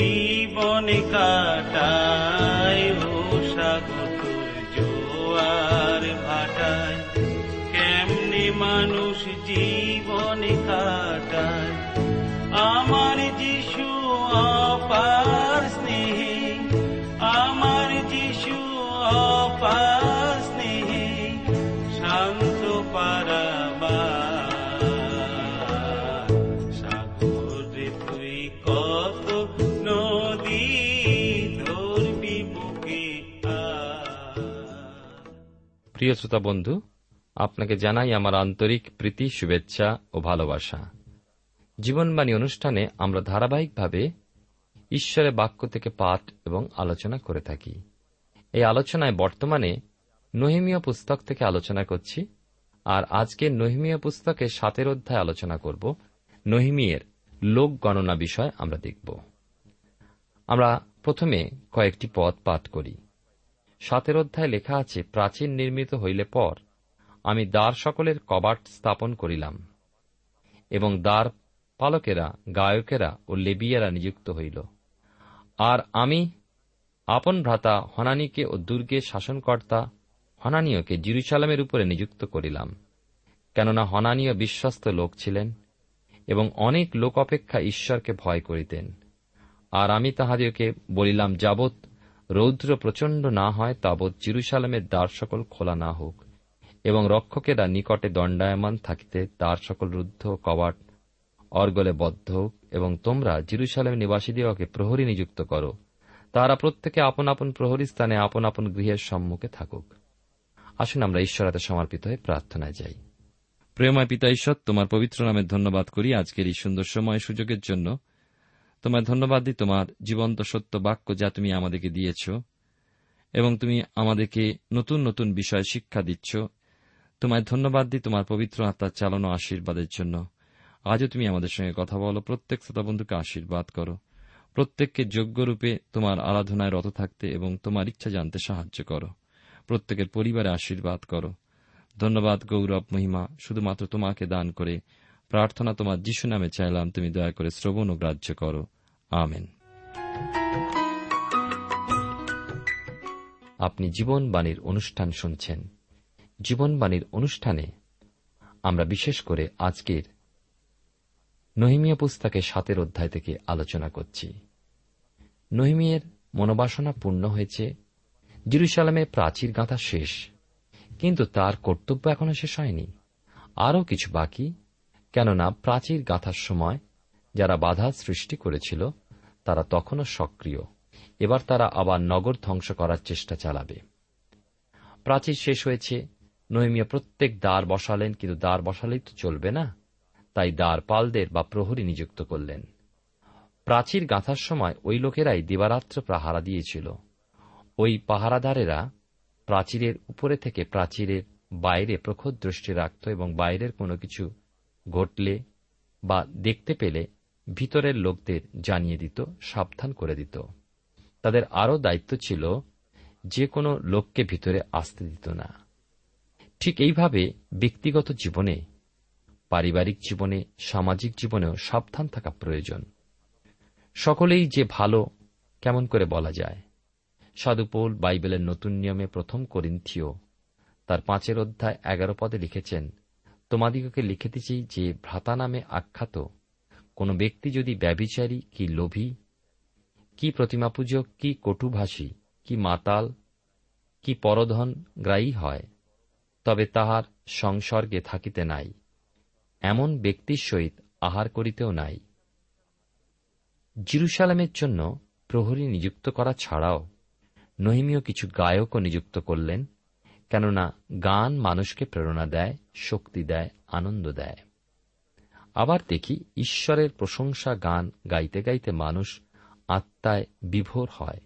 জীবন কাটায় ও সাগর জোয়ার ভাটায়। কেমনে মানুষ জীবন কাটায়? প্রিয় শ্রোতা বন্ধু, আপনাকে জানাই আমার আন্তরিক প্রীতি, শুভেচ্ছা ও ভালোবাসা। জীবনবাণী অনুষ্ঠানে আমরা ধারাবাহিকভাবে ঈশ্বরের বাক্য থেকে পাঠ এবং আলোচনা করে থাকি। এই আলোচনায় বর্তমানে নহিমীয় পুস্তক থেকে আলোচনা করছি, আর আজকে নহিমীয় পুস্তকে সাতের অধ্যায় আলোচনা করব। নহিমিয়ের লোক গণনা বিষয় আমরা দেখব। আমরা প্রথমে কয়েকটি পদ পাঠ করি। সাতের অধ্যায় লেখা আছে, প্রাচীন নির্মিত হইলে পর আমি দ্বার সকলের কবাট স্থাপন করিলাম। এবং দ্বার পালকেরা, গায়কেরা ও লেবিয়ারা নিযুক্ত হইল। আর আমি আপন ভ্রাতা হনানিকে ও দুর্গের শাসনকর্তা হনানীয়কে জিরুসালামের উপরে নিযুক্ত করিলাম। কেননা হনানীয় বিশ্বস্ত লোক ছিলেন এবং অনেক লোক অপেক্ষা ঈশ্বরকে ভয় করিতেন। আর আমি তাহাদিওকে বলিলাম, যাবৎ রৌদ্র প্রচণ্ড না হয় তাবৎ জিরুসালামের দ্বার সকল খোলা না হোক, এবং রক্ষকেরা নিকটে দণ্ডায়মান থাকিতে দ্বার সকল রুদ্ধ, কবাট, অর্গলে বদ্ধ হোক এবং তোমরা জিরুসালাম নিবাসীদিগকে প্রহরী নিযুক্ত করো। তারা প্রত্যেকে আপন আপন প্রহরী স্থানে আপন আপন গৃহের সম্মুখে থাকুক। আসুন আমরা ঈশ্বর হাতে সমর্পিত হয়ে প্রার্থনায় যাই। প্রেমায় পিতা ঈশ্বর, তোমার পবিত্র নামে ধন্যবাদ করি আজকের এই সুন্দর সময় সুযোগের জন্য। তোমায় ধন্যবাদ দিই তোমার জীবন্ত সত্য বাক্য যা তুমি আমাদেরকে দিয়েছ এবং তুমি আমাদেরকে নতুন নতুন বিষয় শিক্ষা দিচ্ছ। তোমায় ধন্যবাদ দিই তোমার পবিত্র আত্মার চালানো আশীর্বাদের জন্য। আজও তুমি আমাদের সঙ্গে কথা বলো, প্রত্যেক শ্রোতা বন্ধুকে আশীর্বাদ করো। প্রত্যেককে যোগ্যরূপে তোমার আরাধনায় রত থাকতে এবং তোমার ইচ্ছা জানতে সাহায্য করো। প্রত্যেকের পরিবারে আশীর্বাদ করো। ধন্যবাদ গৌরব, মহিমা, শুধুমাত্র তোমাকে দান করে প্রার্থনা তোমার যিশু নামে চাইলাম, তুমি দয়া করে শ্রবণ ও গ্রাহ্য করো। আমেন। আপনি জীবনবাণীর অনুষ্ঠান শুনছেন। জীবনবাণীর অনুষ্ঠানে আমরা বিশেষ করে আজকের নহিমিয়া পুস্তকে সাতের অধ্যায় থেকে আলোচনা করছি। নহিমিয়ের মনোবাসনা পূর্ণ হয়েছে জিরুসালামে প্রাচীর গাঁথা শেষ, কিন্তু তার কর্তব্য এখনও শেষ হয়নি। আরও কিছু বাকি কেননা প্রাচীর গাঁথার সময় যারা বাধা সৃষ্টি করেছিল, তারা তখনও সক্রিয়। এবার তারা আবার নগর ধ্বংস করার চেষ্টা চালাবে। প্রাচীর শেষ হয়েছে নহিমিয়া প্রত্যেক দ্বার বসালেন, কিন্তু দ্বার বসালেই তো চলবে না। তাই দ্বার পালদের বা প্রহরী নিযুক্ত করলেন। প্রাচীর গাঁথার সময় ওই লোকেরাই দিবারাত্র পাহারা দিয়েছিল। ওই পাহারাদারেরা প্রাচীরের উপরে থেকে প্রাচীরের বাইরে প্রখর দৃষ্টি রাখত এবং বাইরের কোনো কিছু ঘটলে বা দেখতে পেলে ভিতরের লোকদের জানিয়ে দিত, সাবধান করে দিত। তাদের আরও দায়িত্ব ছিল যে কোনো লোককে ভিতরে আসতে দিত না। ঠিক এইভাবে ব্যক্তিগত জীবনে, পারিবারিক জীবনে, সামাজিক জীবনেও সাবধান থাকা প্রয়োজন। সকলেই যে ভালো, কেমন করে বলা যায়। সাধুপৌল বাইবেলের নতুন নিয়মে প্রথম করিন্থিও তার পাঁচের অধ্যায় এগারো পদে লিখেছেন তোমাদিগকে লিখিতেছি যে ভ্রাতা নামে আখ্যাত কোন ব্যক্তি যদি ব্যবিচারী কি লোভী, কি প্রতিমাপূজক, কি কটুভাষী, কি মাতাল, কি পরধন গ্রাহী হয়, তবে তাহার সংসর্গে থাকিতে নাই, এমন ব্যক্তির সহিত আহার করিতেও নাই। জিরুসালামের জন্য প্রহরী নিযুক্ত করা ছাড়াও নহিমীয় কিছু গায়কও নিযুক্ত করলেন। কেননা গান মানুষকে প্রেরণা দেয়, শক্তি দেয়, আনন্দ দেয়। আবার দেখি ঈশ্বরের প্রশংসা গান গাইতে গাইতে মানুষ আত্মায় বিভোর হয়।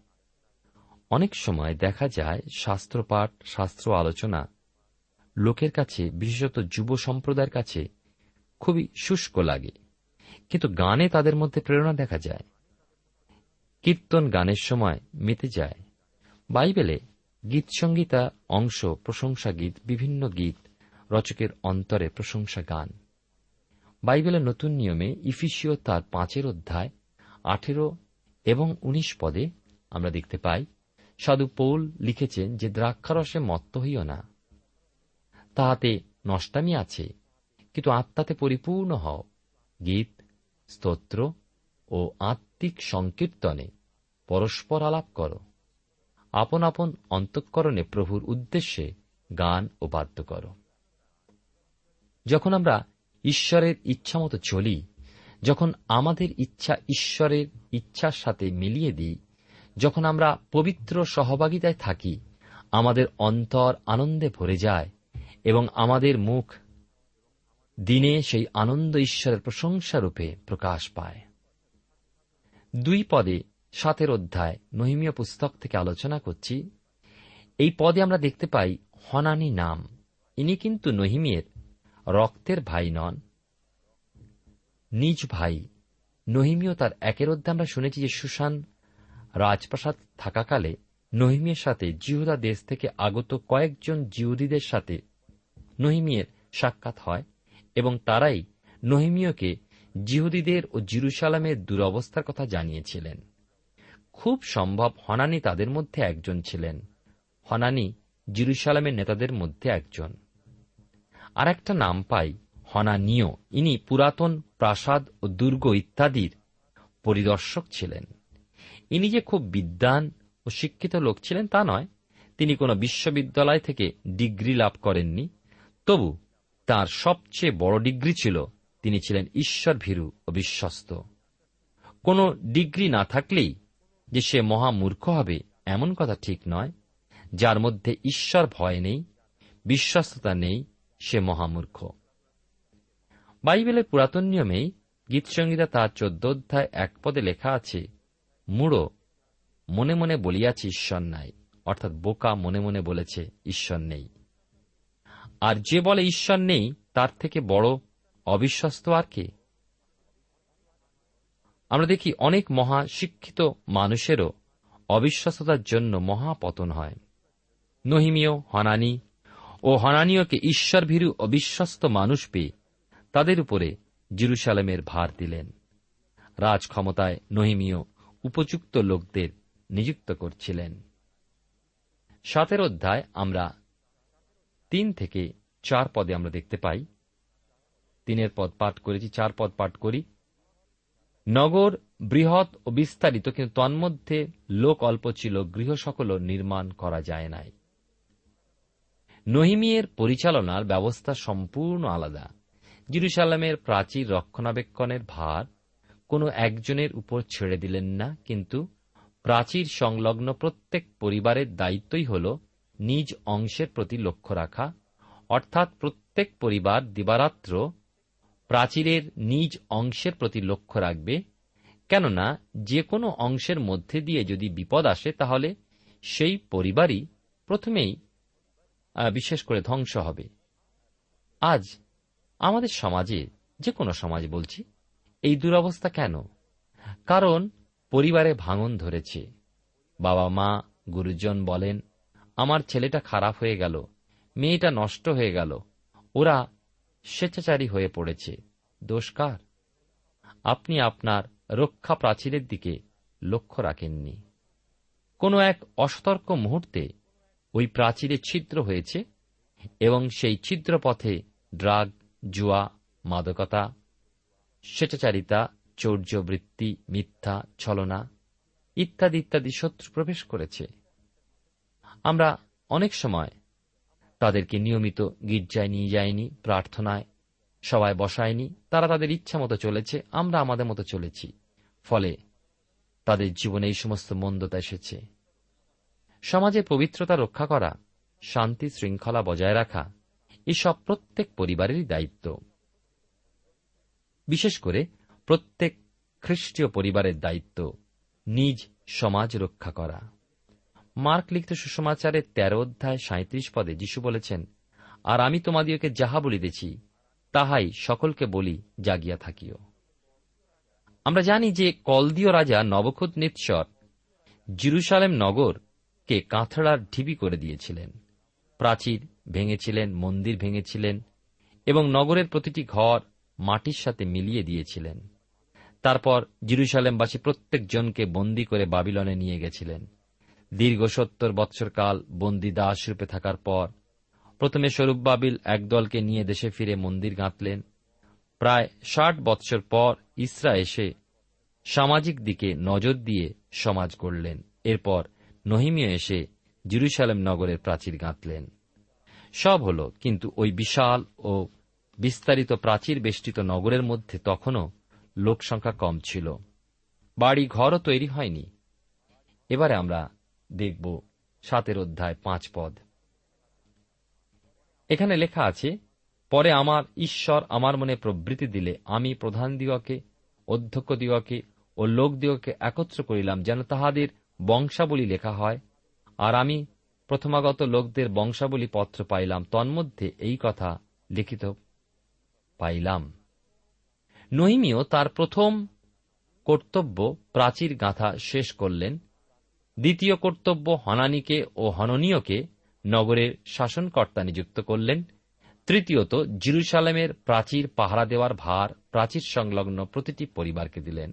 অনেক সময় দেখা যায় শাস্ত্রপাঠ, শাস্ত্র আলোচনা লোকের কাছে, বিশেষত যুব সম্প্রদায়ের কাছে খুবই শুষ্ক লাগে। কিন্তু গানে তাদের মধ্যে প্রেরণা দেখা যায়। কীর্তন গানের সময় মেতে যায়। বাইবেলে গীতসঙ্গীতা অংশ, প্রশংসা গীত, বিভিন্ন গীত, রচকের অন্তরে প্রশংসা গান। বাইবেলের নতুন নিয়মে ইফিসিও তার পাঁচের অধ্যায়, আঠেরো এবং উনিশ পদে আমরা দেখতে পাই, সাধু পৌল লিখেছেন যে দ্রাক্ষারসে মত্ত হইও না। তাহাতে নষ্টামি আছে, কিন্তু আত্মাতে পরিপূর্ণ হও। গীত, স্তোত্র ও আত্মিক সংকীর্তনে পরস্পর আলাপ করো। আপন আপন অন্তঃকরণে প্রভুর উদ্দেশ্যে গান ও বাদ্য করো। যখন আমরা ঈশ্বরের ইচ্ছামতো চলি, যখন আমাদের ইচ্ছা ঈশ্বরের ইচ্ছার সাথে মিলিয়ে দিই, যখন আমরা পবিত্র সহভাগিতায় থাকি, আমাদের অন্তর আনন্দে ভরে যায় এবং আমাদের মুখ দিনে সেই আনন্দ ঈশ্বরের প্রশংসারূপে প্রকাশ পায়। দুই পদে সাতের অধ্যায়, নহিমীয় পুস্তক থেকে আলোচনা করছি। এই পদে আমরা দেখতে পাই হনানি নাম। ইনি কিন্তু নহিমিয়ের রক্তের ভাই নন, নিজ ভাই। নহিমীয় তার একের অধ্যায় আমরা শুনেছি যে সুশান রাজপ্রাসাদ থাকাকালে নহিমিয়ের সাথে জিহুদা দেশ থেকে আগত কয়েকজন জিহুদীদের সাথে নহিমিয়ের সাক্ষাৎ হয় এবং তারাই নহিমীয়কে জিহুদীদের ও জিরুসালামের দুরবস্থার কথা জানিয়েছিলেন। খুব সম্ভব হনানি তাদের মধ্যে একজন ছিলেন। হনানি জিরুসালামের নেতাদের মধ্যে একজন। আর একটা নাম পাই হনানীয় ইনি পুরাতন প্রাসাদ ও দুর্গ ইত্যাদির পরিদর্শক ছিলেন। ইনি যে খুব বিদ্বান ও শিক্ষিত লোক ছিলেন তা নয়, তিনি কোন বিশ্ববিদ্যালয় থেকে ডিগ্রি লাভ করেননি, তবু তার সবচেয়ে বড় ডিগ্রি ছিল, তিনি ছিলেন ঈশ্বর ভীরু ও বিশ্বস্ত। কোন ডিগ্রি না থাকলেই যে সে মহামূর্খ হবে, এমন কথা ঠিক নয়। যার মধ্যে ঈশ্বর ভয় নেই, বিশ্বস্ততা নেই, সে মহামূর্খ। বাইবেলের পুরাতন নিয়মেই গীতসঙ্গীতা তার চোদ্দ অধ্যায় এক পদে লেখা আছে, মুড়ো, মনে মনে বলিয়াছে ঈশ্বর নাই। অর্থাৎ বোকা মনে মনে বলেছে, ঈশ্বর নেই। আর যে বলে ঈশ্বর নেই, তার থেকে বড় অবিশ্বস্ত আর কে? আমরা দেখি অনেক মহা শিক্ষিত মানুষেরও অবিশ্বাসতার জন্য মহাপতন হয়। নহিমীয়, হনানি ও হনানীয়কে ঈশ্বরভীরু অবিশ্বস্ত মানুষ পেয়ে তাদের উপরে জিরুসালামের ভার দিলেন। রাজ ক্ষমতায় নহিমীয় উপযুক্ত লোকদের নিযুক্ত করছিলেন। সাতের অধ্যায় আমরা তিন থেকে চার পদে আমরা দেখতে পাই। তিনের পদ পাঠ করেছি, চার পদ পাঠ করি। নগর, বৃহৎ ও বিস্তারিত, কিন্তু তন্মধ্যে লোক অল্প ছিল, গৃহ সকল নির্মাণ করা যায় নাই। নহিমিয়ের পরিচালনার ব্যবস্থা সম্পূর্ণ আলাদা। জিরুসালামের প্রাচীর রক্ষণাবেক্ষণের ভার কোনো একজনের উপর ছেড়ে দিলেন না, কিন্তু প্রাচীর সংলগ্ন প্রত্যেক পরিবারের দায়িত্বই হল নিজ অংশের প্রতি লক্ষ্য রাখা, অর্থাৎ প্রত্যেক পরিবার দিবারাত্র প্রাচীরের নিজ অংশের প্রতি লক্ষ্য রাখবে, কেননা যে কোনো অংশের মধ্যে দিয়ে যদি বিপদ আসে, তাহলে সেই পরিবারই প্রথমেই বিশেষ করে ধ্বংস হবে। আজ আমাদের সমাজে যে কোনো সমাজ বলছি, এই দুরবস্থা কেন? কারণ পরিবারে ভাঙন ধরেছে। বাবা মা, গুরুজন বলেন, আমার ছেলেটা খারাপ হয়ে গেল, মেয়েটা নষ্ট হয়ে গেল। ওরা স্বেচ্ছাচারী হয়ে পড়েছে। দোষকার আপনি আপনার রক্ষা প্রাচীরের দিকে লক্ষ্য রাখেননি। কোনো এক অসতর্ক মুহূর্তে ওই প্রাচীরে ছিদ্র হয়েছে এবং সেই ছিদ্র পথে ড্রাগ, জুয়া, মাদকতা, স্বেচ্ছাচারিতা, চৌর্যবৃত্তি, মিথ্যা, ছলনা ইত্যাদি ইত্যাদি শত্রু প্রবেশ করেছে। আমরা অনেক সময় তাদেরকে নিয়মিত গির্জায় নিয়ে যায়নি, প্রার্থনায় সবাই বসায়নি। তারা তাদের ইচ্ছা মতো চলেছে, আমরা আমাদের মতো চলেছি। ফলে তাদের জীবনে এই সমস্ত মন্দতা এসেছে। সমাজে পবিত্রতা রক্ষা করা, শান্তি শৃঙ্খলা বজায় রাখা, এসব প্রত্যেক পরিবারেরই দায়িত্ব। বিশেষ করে প্রত্যেক খ্রিস্টীয় পরিবারের দায়িত্ব, নিজ সমাজ রক্ষা করা। মার্ক লিখিত সুসমাচারের তেরো অধ্যায় সাঁত্রিশ পদে যিশু বলেছেন, আর আমি তোমাদিওকে যাহা বলিতেছি, তাহাই সকলকে বলি, জাগিয়া থাকিও। আমরা জানি যে কলদীয় রাজা নবখুদ নিৎসর জিরুসালেম নগরকে কাঁথড়ার ঢিবি করে দিয়েছিলেন। প্রাচীর ভেঙেছিলেন, মন্দির ভেঙেছিলেন এবং নগরের প্রতিটি ঘর মাটির সাথে মিলিয়ে দিয়েছিলেন। তারপর জিরুসালেমবাসী প্রত্যেকজনকে বন্দী করে বাবিলনে নিয়ে গেছিলেন। দীর্ঘ সত্তর বৎসরকাল বন্দী দাস রূপে থাকার পর প্রথমে স্বরূপ বাবিল একদলকে নিয়ে দেশে ফিরে মন্দির গাঁথলেন। প্রায় ষাট বৎসর পর ইসরা এসে সামাজিক দিকে নজর দিয়ে সমাজ গড়লেন। এরপর নহিমিও এসে জিরুসালেম নগরের প্রাচীর গাঁথলেন। সব হল কিন্তু ওই বিশাল ও বিস্তারিত প্রাচীর বেষ্টিত নগরের মধ্যে তখনও লোকসংখ্যা কম ছিল। বাড়ি ঘরও তৈরি হয়নি। এবারে আমরা দেখব সাতের অধ্যায় পাঁচ পদ। এখানে লেখা আছে, পরে আমার ঈশ্বর আমার মনে প্রবৃত্তি দিলে আমি প্রধান দিগকে, অধ্যক্ষ দিগকে ও লোক দিগকে একত্র করিলাম যেন তাহাদের বংশাবলী লেখা হয়। আর আমি প্রথমাগত লোকদের বংশাবলী পত্র পাইলাম, তন্মধ্যে এই কথা লিখিত পাইলাম। নহিমিও তার প্রথম কর্তব্য প্রাচীর গাঁথা শেষ করলেন। দ্বিতীয় কর্তব্য হনানিকে ও হননীয়কে নগরের শাসনকর্তা নিযুক্ত করলেন। তৃতীয়ত, জিরুসালেমের প্রাচীর পাহারা দেওয়ার ভার প্রাচীর সংলগ্ন প্রতিটি পরিবারকে দিলেন।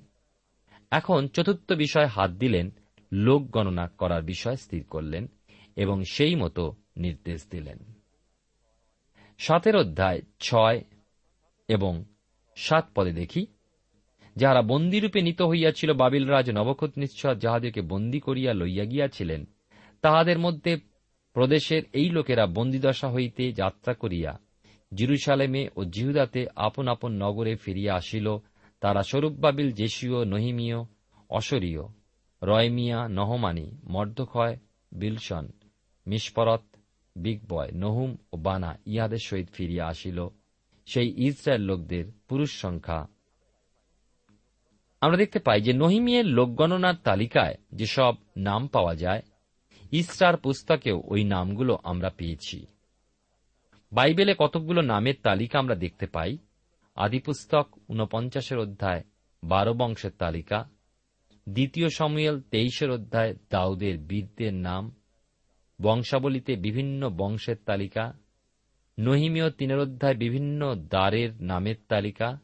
এখন চতুর্থ বিষয় হাত দিলেন, লোক গণনা করার বিষয় স্থির করলেন এবং সেই মতো নির্দেশ দিলেন। সাতের অধ্যায় ছয় এবং সাত পদে দেখি যাহারা বন্দিরূপে নিত হইয়াছিল বাবিল রাজ নবখত নিশ্চয় যাহাদেরকে বন্দী করিয়া লইয়া গিয়াছিলেন, তাহাদের মধ্যে প্রদেশের এই লোকেরা বন্দিদশা হইতে যাত্রা করিয়া জিরুসালেমে ও জিহুদাতে আপন আপন নগরে ফিরিয়া আসিল। তারা স্বরূপ বাবিল জেসীয়, নহিমীয়, অসরীয়, রয়মিয়া, নহমানি মর্দক্ষয় বিলসন মিসপরত বিগবয়, নহুম ও বানা ইহাদের সহিত ফিরিয়া আসিল। সেই ইসরায়েল লোকদের পুরুষ সংখ্যা আমরা দেখতে পাই যে নহিমিয়ের লোকগণনার তালিকায় যেসব নাম পাওয়া যায়, ইসরার পুস্তকেও ওই নামগুলো আমরা পেয়েছি। বাইবেলে কতকগুলো নামের তালিকা আমরা দেখতে পাই? আদিপুস্তক ঊনপঞ্চাশের অধ্যায়, বারো বংশের তালিকা। দ্বিতীয় সমুয়েল তেইশের অধ্যায়, দাউদের বীরদের নাম। বংশাবলীতে বিভিন্ন বংশের তালিকা। নহিমীয় তিনের অধ্যায় বিভিন্ন দ্বারের নামের তালিকা।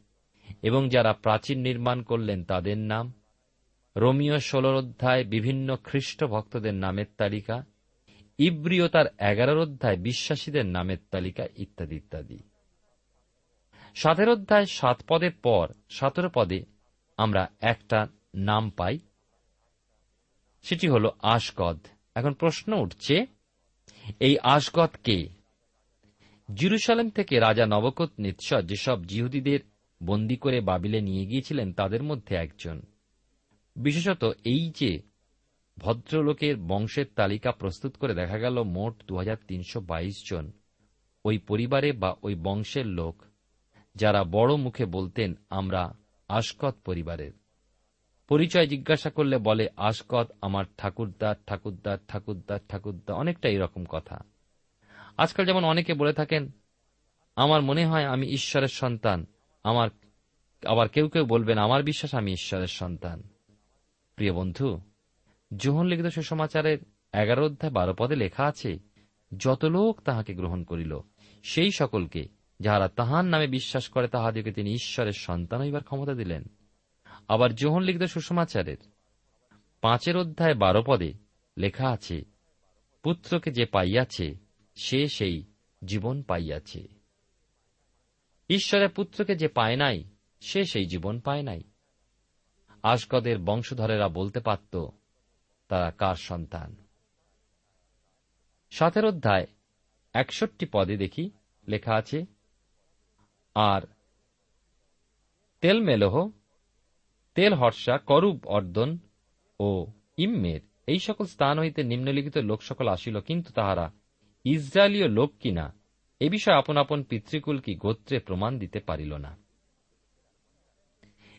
এবং যারা প্রাচীন নির্মাণ করলেন তাদের নাম। রোমিও ষোলোর অধ্যায় বিভিন্ন খ্রিস্ট ভক্তদের নামের তালিকা। ইব্রিয় তার এগারোর অধ্যায় বিশ্বাসীদের নামের তালিকা ইত্যাদি ইত্যাদি। সাতের অধ্যায় সাত পদের পর, সতেরো পদে আমরা একটা নাম পাই। সেটি হল আশগদ। এখন প্রশ্ন উঠছে, এই আশগদ কে? জিরুসালেম থেকে রাজা নবকত নিৎসর যেসব জিহুদীদের বন্দি করে বাবিলে নিয়ে গিয়েছিলেন তাদের মধ্যে একজন। বিশেষত এই যে ভদ্রলোকের বংশের তালিকা প্রস্তুত করে দেখা গেল মোট দু হাজার তিনশো বাইশ জন ওই পরিবারে বা ওই বংশের লোক, যারা বড় মুখে বলতেন আমরা আশকত পরিবারের। পরিচয় জিজ্ঞাসা করলে বলে, আশকত, আমার ঠাকুরদার ঠাকুরদার ঠাকুরদার ঠাকুরদা, অনেকটা এরকম কথা। আজকাল যেমন অনেকে বলে থাকেন, আমার মনে হয় আমি ঈশ্বরের সন্তান। আমার, আবার কেউ কেউ বলবেন, আমার বিশ্বাস আমি ঈশ্বরের সন্তান। প্রিয় বন্ধু, যোহন লিখিত সুসমাচারের এগারো অধ্যায় বারো পদে লেখা আছে, যত লোক তাহাকে গ্রহণ করিল, সেই সকলকে যাহারা তাহার নামে বিশ্বাস করে তাহাদিকে তিনি ঈশ্বরের সন্তান হইবার ক্ষমতা দিলেন। আবার যোহন লিখিত সুসমাচারের পাঁচের অধ্যায় বারো পদে লেখা আছে, পুত্রকে যে পাইয়াছে, সে সেই জীবন পাইয়াছে। ঈশ্বরের পুত্রকে যে পায় নাই, সে সেই জীবন পায় নাই। আশগদের বংশধরেরা বলতে পারত, তারা কার সন্তান? সাতের অধ্যায়, একষট্টি পদে দেখি লেখা আছে, আর তেল মেলহ তেল হর্ষা করুব অর্দন ও ইম্মের, এই সকল স্থান হইতে নিম্নলিখিত লোক সকল আসিল, কিন্তু তাহারা ইসরায়েলীয় লোক কিনা এ বিষয়ে আপন আপন পিতৃকুল কি গোত্রে প্রমাণ দিতে পারিল না।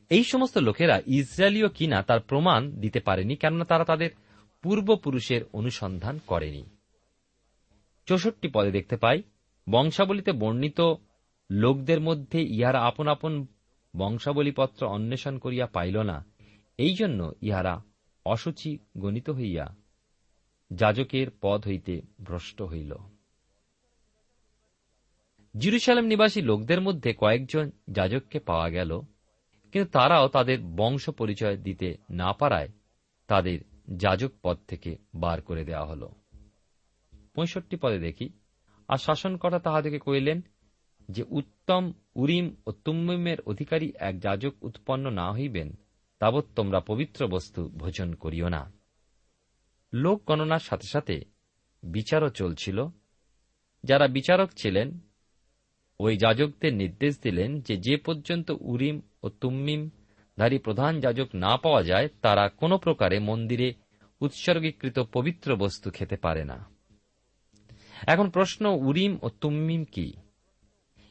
এই সমস্ত লোকেরা ইসরায়েলীয় কিনা তার প্রমাণ দিতে পারেনি, কেননা তারা তাদের পূর্বপুরুষের অনুসন্ধান করেনি। চৌষট্টি পদে দেখতে পাই, বংশাবলীতে বর্ণিত লোকদের মধ্যে ইহারা আপন আপন বংশাবলীপত্র অন্বেষণ করিয়া পাইল না, এই জন্য ইহারা অসুচি গণিত হইয়া যাজকের পদ হইতে ভ্রষ্ট হইল। জিরুসালাম নিবাসী লোকদের মধ্যে কয়েকজন যাজককে পাওয়া গেল, কিন্তু তারাও তাদের বংশ পরিচয় দিতে না পারায় তাদের যাজক পদ থেকে বার করে দেওয়া হল। পঁয়ষট্টি পদে দেখি, আর শাসনকর্তা তাহাদেরকে কইলেন যে, উত্তম উরিম ও তুম্মিমের অধিকারী এক যাজক উৎপন্ন না হইবেন, তাবৎ তোমরা পবিত্র বস্তু ভোজন করিও না। লোক গণনার সাথে সাথে বিচারও চলছিল। যারা বিচারক ছিলেন ওই যাজকদের নির্দেশ দিলেন যে যে পর্যন্ত উরিম ও তুম্মিম ধারী প্রধান যাজক না পাওয়া যায়, তারা কোনো প্রকারে মন্দিরে উৎসর্গীকৃত পবিত্র বস্তু খেতে পারে না। এখন প্রশ্ন, উরিম ও তুম্মিম কি?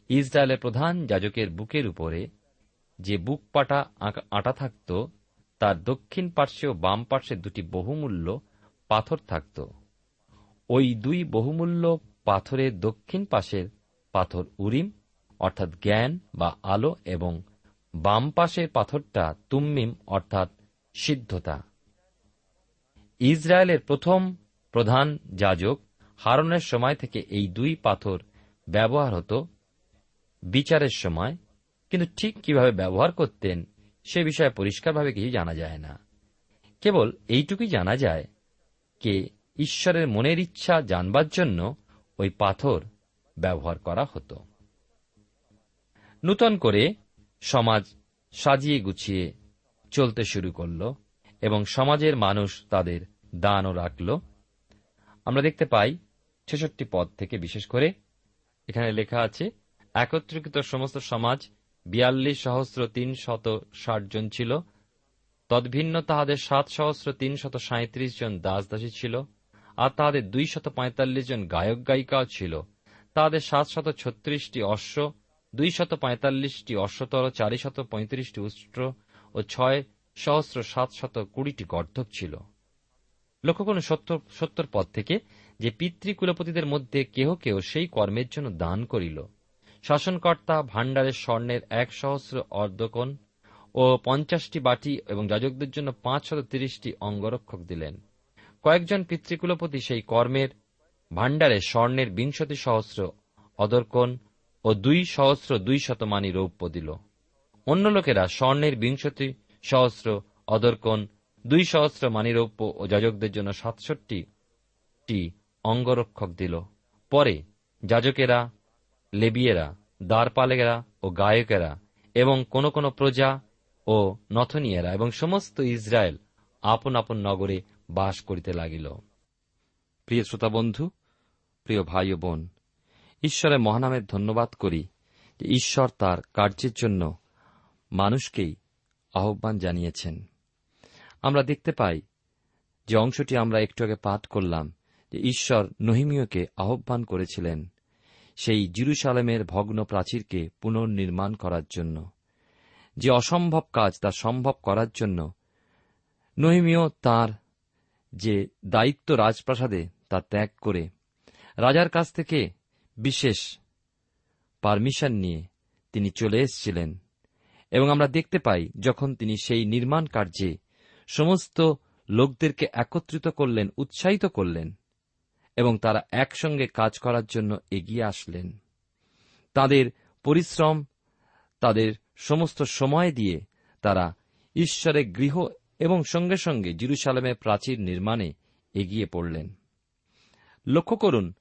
ইসরায়েলের প্রধান যাজকের বুকের উপরে যে বুক পাটা আটা থাকত, তার দক্ষিণ পার্শ্বে ও বাম পার্শ্বে দুটি বহুমূল্য পাথর থাকত। ওই দুই বহুমূল্য পাথরের দক্ষিণ পাশের পাথর উরিম, অর্থাৎ জ্ঞান বা আলো, এবং বাম পাশের পাথরটা তুম্মিম, অর্থাৎ সিদ্ধতা। ইসরায়েলের প্রথম প্রধান যাজক হারনের সময় থেকে এই দুই পাথর ব্যবহার হতো বিচারের সময়, কিন্তু ঠিক কীভাবে ব্যবহার করতেন সে বিষয়ে পরিষ্কারভাবে কিছু জানা যায় না। কেবল এইটুকুই জানা যায় কে ঈশ্বরের মনের ইচ্ছা জানবার জন্য ওই পাথর ব্যবহার করা হতো। নূতন করে সমাজ সাজিয়ে গুছিয়ে চলতে শুরু করল এবং সমাজের মানুষ তাদের দানও রাখল। আমরা দেখতে পাই ছেষট্টি পদ থেকে বিশেষ করে এখানে লেখা আছে একত্রিত সমস্ত সমাজ বিয়াল্লিশ সহস্র তিন শত ষাট জন ছিল। তদ্ভিন্ন তাহাদের সাত সহস্র তিন শত সাঁত্রিশ জন দাস দাসী ছিল, আর তাহাদের দুই শত পঁয়তাল্লিশ জন গায়ক গায়িকাও ছিল। তাহাদের সাত শত ছত্রিশটি অশ্ব দুই শত পঁয়তাল্লিশটি অশ্বতর চারি শত পঁয়ত্রিশটি উষ্ট্র ও ছয় সহস্র সাত শত কুড়িটি গর্ধক ছিল। লক্ষ্য করুন, সত্তর পদ থেকে যে পিতৃকুলপতিদের মধ্যে কেহ কেহ সেই কর্মের জন্য দান করিল। শাসনকর্তা, ভাণ্ডারের স্বর্ণের এক সহস্র অর্ধকোণ ও ও পঞ্চাশটি বাটি এবং যাজকদের জন্য পাঁচশত তিরিশটি অঙ্গরক্ষক দিলেন। কয়েকজন পিতৃকুলপতি সেই কর্মের ভাণ্ডারে স্বর্ণের বিংশতি সহস্র অদর্কন ও দুই সহস্র দুই শতমানী রৌপ্য দিল। অন্য লোকেরা স্বর্ণের বিংশতি সহস্র অদর্কন দুই সহস্র মানিরৌপ্য ও যাজকদের জন্য সাতষট্টি টি অঙ্গরক্ষক দিল। পরে যাজকেরা, লেবিয়েরা দ্বারপালেরা ও গায়কেরা এবং কোন কোন প্রজা ও নথনিয়েরা এবং সমস্ত ইসরায়েল আপন আপন নগরে বাস করিতে লাগিল। প্রিয় শ্রোতা বন্ধু প্রিয় ভাই ও বোন ঈশ্বরের মহানামের ধন্যবাদ করি যে ঈশ্বর তার কার্যের জন্য মানুষকেই আহ্বান জানিয়েছেন। আমরা দেখতে পাই যে অংশটি আমরা একটু আগে পাঠ করলাম যে ঈশ্বর নহিমীয়কে আহ্বান করেছিলেন সেই জিরুসালেমের ভগ্ন প্রাচীরকে পুনর্নির্মাণ করার জন্য। যে অসম্ভব কাজ তা সম্ভব করার জন্য নহিমীয় তার যে দায়িত্ব রাজপ্রাসাদে তা ত্যাগ করে রাজার কাছ থেকে বিশেষ পারমিশন নিয়ে তিনি চলে এসেছিলেন। এবং আমরা দেখতে পাই, যখন তিনি সেই নির্মাণ কার্যে সমস্ত লোকদেরকে একত্রিত করলেন, উৎসাহিত করলেন, এবং তারা একসঙ্গে কাজ করার জন্য এগিয়ে আসলেন। তাদের পরিশ্রম, তাদের সমস্ত সময় দিয়ে তারা ঈশ্বরের গৃহ এবং সঙ্গে সঙ্গে জিরুসালামের প্রাচীর নির্মাণে এগিয়ে পড়লেন। লক্ষ্য করুন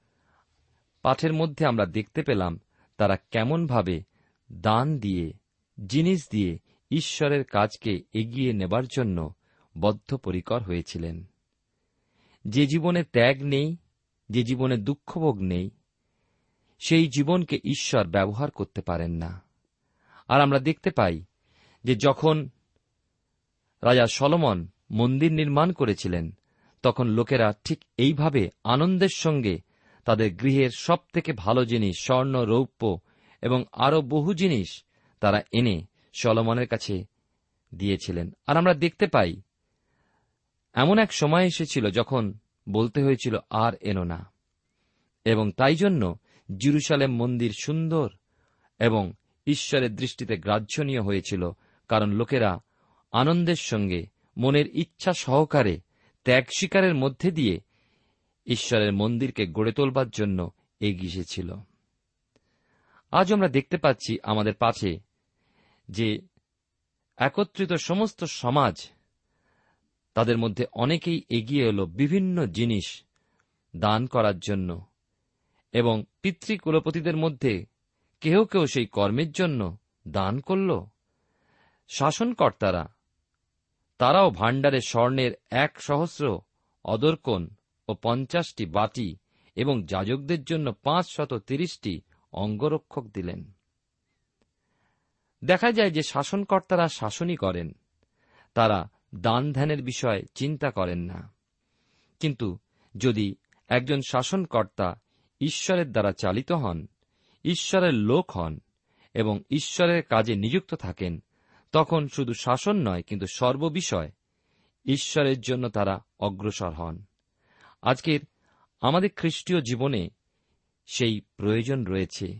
পাঠের মধ্যে আমরা দেখতে পেলাম তারা কেমনভাবে দান দিয়ে, জিনিস দিয়ে ঈশ্বরের কাজকে এগিয়ে নেবার জন্য বদ্ধপরিকর হয়েছিলেন। যে জীবনে ত্যাগ নেই, যে জীবনে দুঃখভোগ নেই, সেই জীবনকে ঈশ্বর ব্যবহার করতে পারেন না। আর আমরা দেখতে পাই যে যখন রাজা সলমন মন্দির নির্মাণ করেছিলেন, তখন লোকেরা ঠিক এইভাবে আনন্দের সঙ্গে তাদের গৃহের সব থেকে ভালো জিনিস স্বর্ণ, রৌপ্য এবং আরও বহু জিনিস তারা এনে সলমনের কাছে দিয়েছিলেন। আর আমরা দেখতে পাই, এমন এক সময় এসেছিল যখন বলতে হয়েছিল, আর এনো না। এবং তাই জন্য জিরুসালেম মন্দির সুন্দর এবং ঈশ্বরের দৃষ্টিতে গ্রাহ্যনীয় হয়েছিল, কারণ লোকেরা আনন্দের সঙ্গে মনের ইচ্ছা সহকারে ত্যাগ শিকারের মধ্যে দিয়ে ঈশ্বরের মন্দিরকে গড়ে তোলবার জন্য এগিয়ে এসেছিল। আজ আমরা দেখতে পাচ্ছি আমাদের পাশে যে একত্রিত সমস্ত সমাজ তাদের মধ্যে অনেকেই এগিয়ে এলো বিভিন্ন জিনিস দান করার জন্য এবং পিতৃকুলপতিদের মধ্যে কেউ কেউ সেই কর্মের জন্য দান করল। শাসনকর্তারা, তারাও ভাণ্ডারে স্বর্ণের এক সহস্র অদর্কন ও পঞ্চাশটি বাটি এবং যাজকদের জন্য পাঁচ শত তিরিশটি অঙ্গরক্ষক দিলেন। দেখা যায় যে শাসনকর্তারা শাসনই করেন, তারা দান ধ্যানের বিষয়ে চিন্তা করেন না। কিন্তু যদি একজন শাসনকর্তা ঈশ্বরের দ্বারা চালিত হন, ঈশ্বরের লোক হন এবং ঈশ্বরের কাজে নিযুক্ত থাকেন, তখন শুধু শাসন নয়, কিন্তু সর্ববিষয় ঈশ্বরের জন্য তারা অগ্রসর হন। আজকের আমাদের খ্রিস্টীয় জীবনে সেই প্রয়োজন রয়েছে।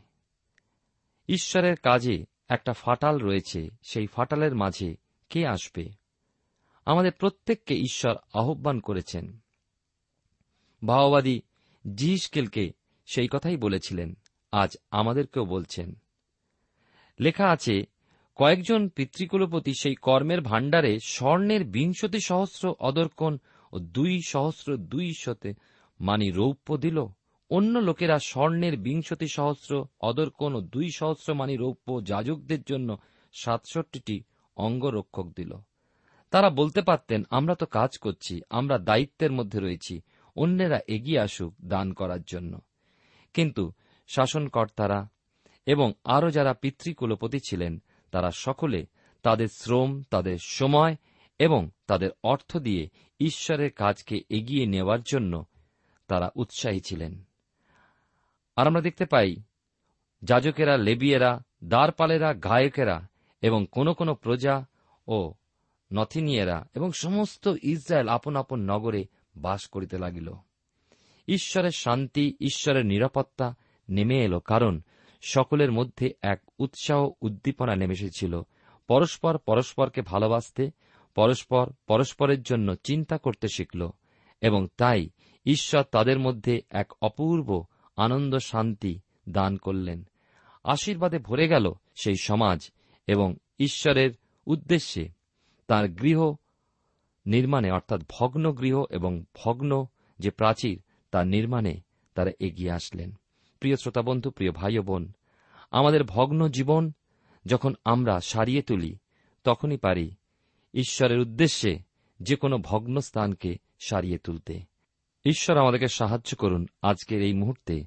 ঈশ্বরের কাজে একটা ফাটাল রয়েছে, সেই ফাটালের মাঝে কে আসবে? আমাদের প্রত্যেককে ঈশ্বর আহ্বান করেছেন। ভাওবাদী জিহিসকেলকে সেই কথাই বলেছিলেন, আজ আমাদেরকেও বলছেন। লেখা আছে, কয়েকজন পিতৃকুলপতি সেই কর্মের ভাণ্ডারে স্বর্ণের বিংশতি সহস্র অদর্কন ও দুই সহস্র দুই শতে মানি রৌপ্য দিল। অন্য লোকেরা স্বর্ণের বিংশতি সহস্র অদর্কন ও দুই সহস্র মানি রৌপ্য যাজকদের জন্য সাতষট্টিটি অঙ্গরক্ষক দিল। তারা বলতে পারতেন, আমরা তো কাজ করছি, আমরা দায়িত্বের মধ্যে রয়েছি, অন্যেরা এগিয়ে আসুক দান করার জন্য। কিন্তু শাসনকর্তারা এবং আরও যারা পিতৃকুলপতি ছিলেন, তারা সকলে তাদের শ্রম, তাদের সময় এবং তাদের অর্থ দিয়ে ঈশ্বরের কাজকে এগিয়ে নেওয়ার জন্য তারা উৎসাহী ছিলেন। আর আমরা দেখতে পাই, যাজকেরা, লেবিয়েরা, দ্বারপালেরা, গায়কেরা এবং কোন কোন প্রজা ও নথিনিয়েরা এবং সমস্ত ইসরায়েল আপন আপন নগরে বাস করিতে লাগিল। ঈশ্বরের শান্তি, ঈশ্বরের নিরাপত্তা নেমে এলো কারণ সকলের মধ্যে এক উৎসাহ উদ্দীপনা নেমে এসেছিল। পরস্পর পরস্পরকে ভালোবাসতে পরস্পর পরস্পরের জন্য চিন্তা করতে শিখল, এবং তাই ঈশ্বর তাদের মধ্যে এক অপূর্ব আনন্দ শান্তি দান করলেন। আশীর্বাদে ভরে গেল সেই সমাজ এবং ঈশ্বরের উদ্দেশ্যে তার গৃহ নির্মাণে, অর্থাৎ ভগ্ন গৃহ এবং ভগ্ন যে প্রাচীর, তার নির্মাণে তারা এগিয়ে আসলেন। প্রিয় শ্রোতাবন্ধু, প্রিয় ভাই বোন, আমাদের ভগ্ন জীবন যখন আমরা সারিয়ে তুলি, তখনই পারি ঈশ্বরের উদ্দেশ্যে যে কোনো ভগ্ন স্থানকে সারিয়ে তুলতে। ঈশ্বর আমাদেরকে সাহায্য করুন আজকের এই মুহূর্তে,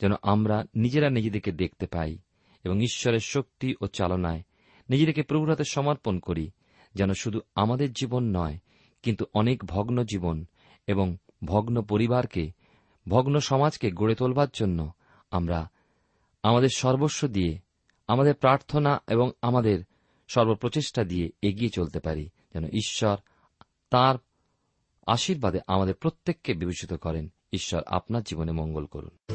যেন আমরা নিজেরা নিজেদেরকে দেখতে পাই এবং ঈশ্বরের শক্তি ও চালনায় নিজেদেরকে প্রভুর হাতে সমর্পণ করি, যেন শুধু আমাদের জীবন নয়, কিন্তু অনেক ভগ্ন জীবন এবং ভগ্ন পরিবারকে, ভগ্ন সমাজকে গড়ে তোলবার জন্য আমরা আমাদের সর্বস্ব দিয়ে, আমাদের প্রার্থনা এবং আমাদের সর্বপ্রচেষ্টা দিয়ে এগিয়ে চলতে পারি, যেন ঈশ্বর তার আশীর্বাদে আমাদের প্রত্যেককে বিবেচিত করেন। ঈশ্বর আপনার জীবনে মঙ্গল করুন।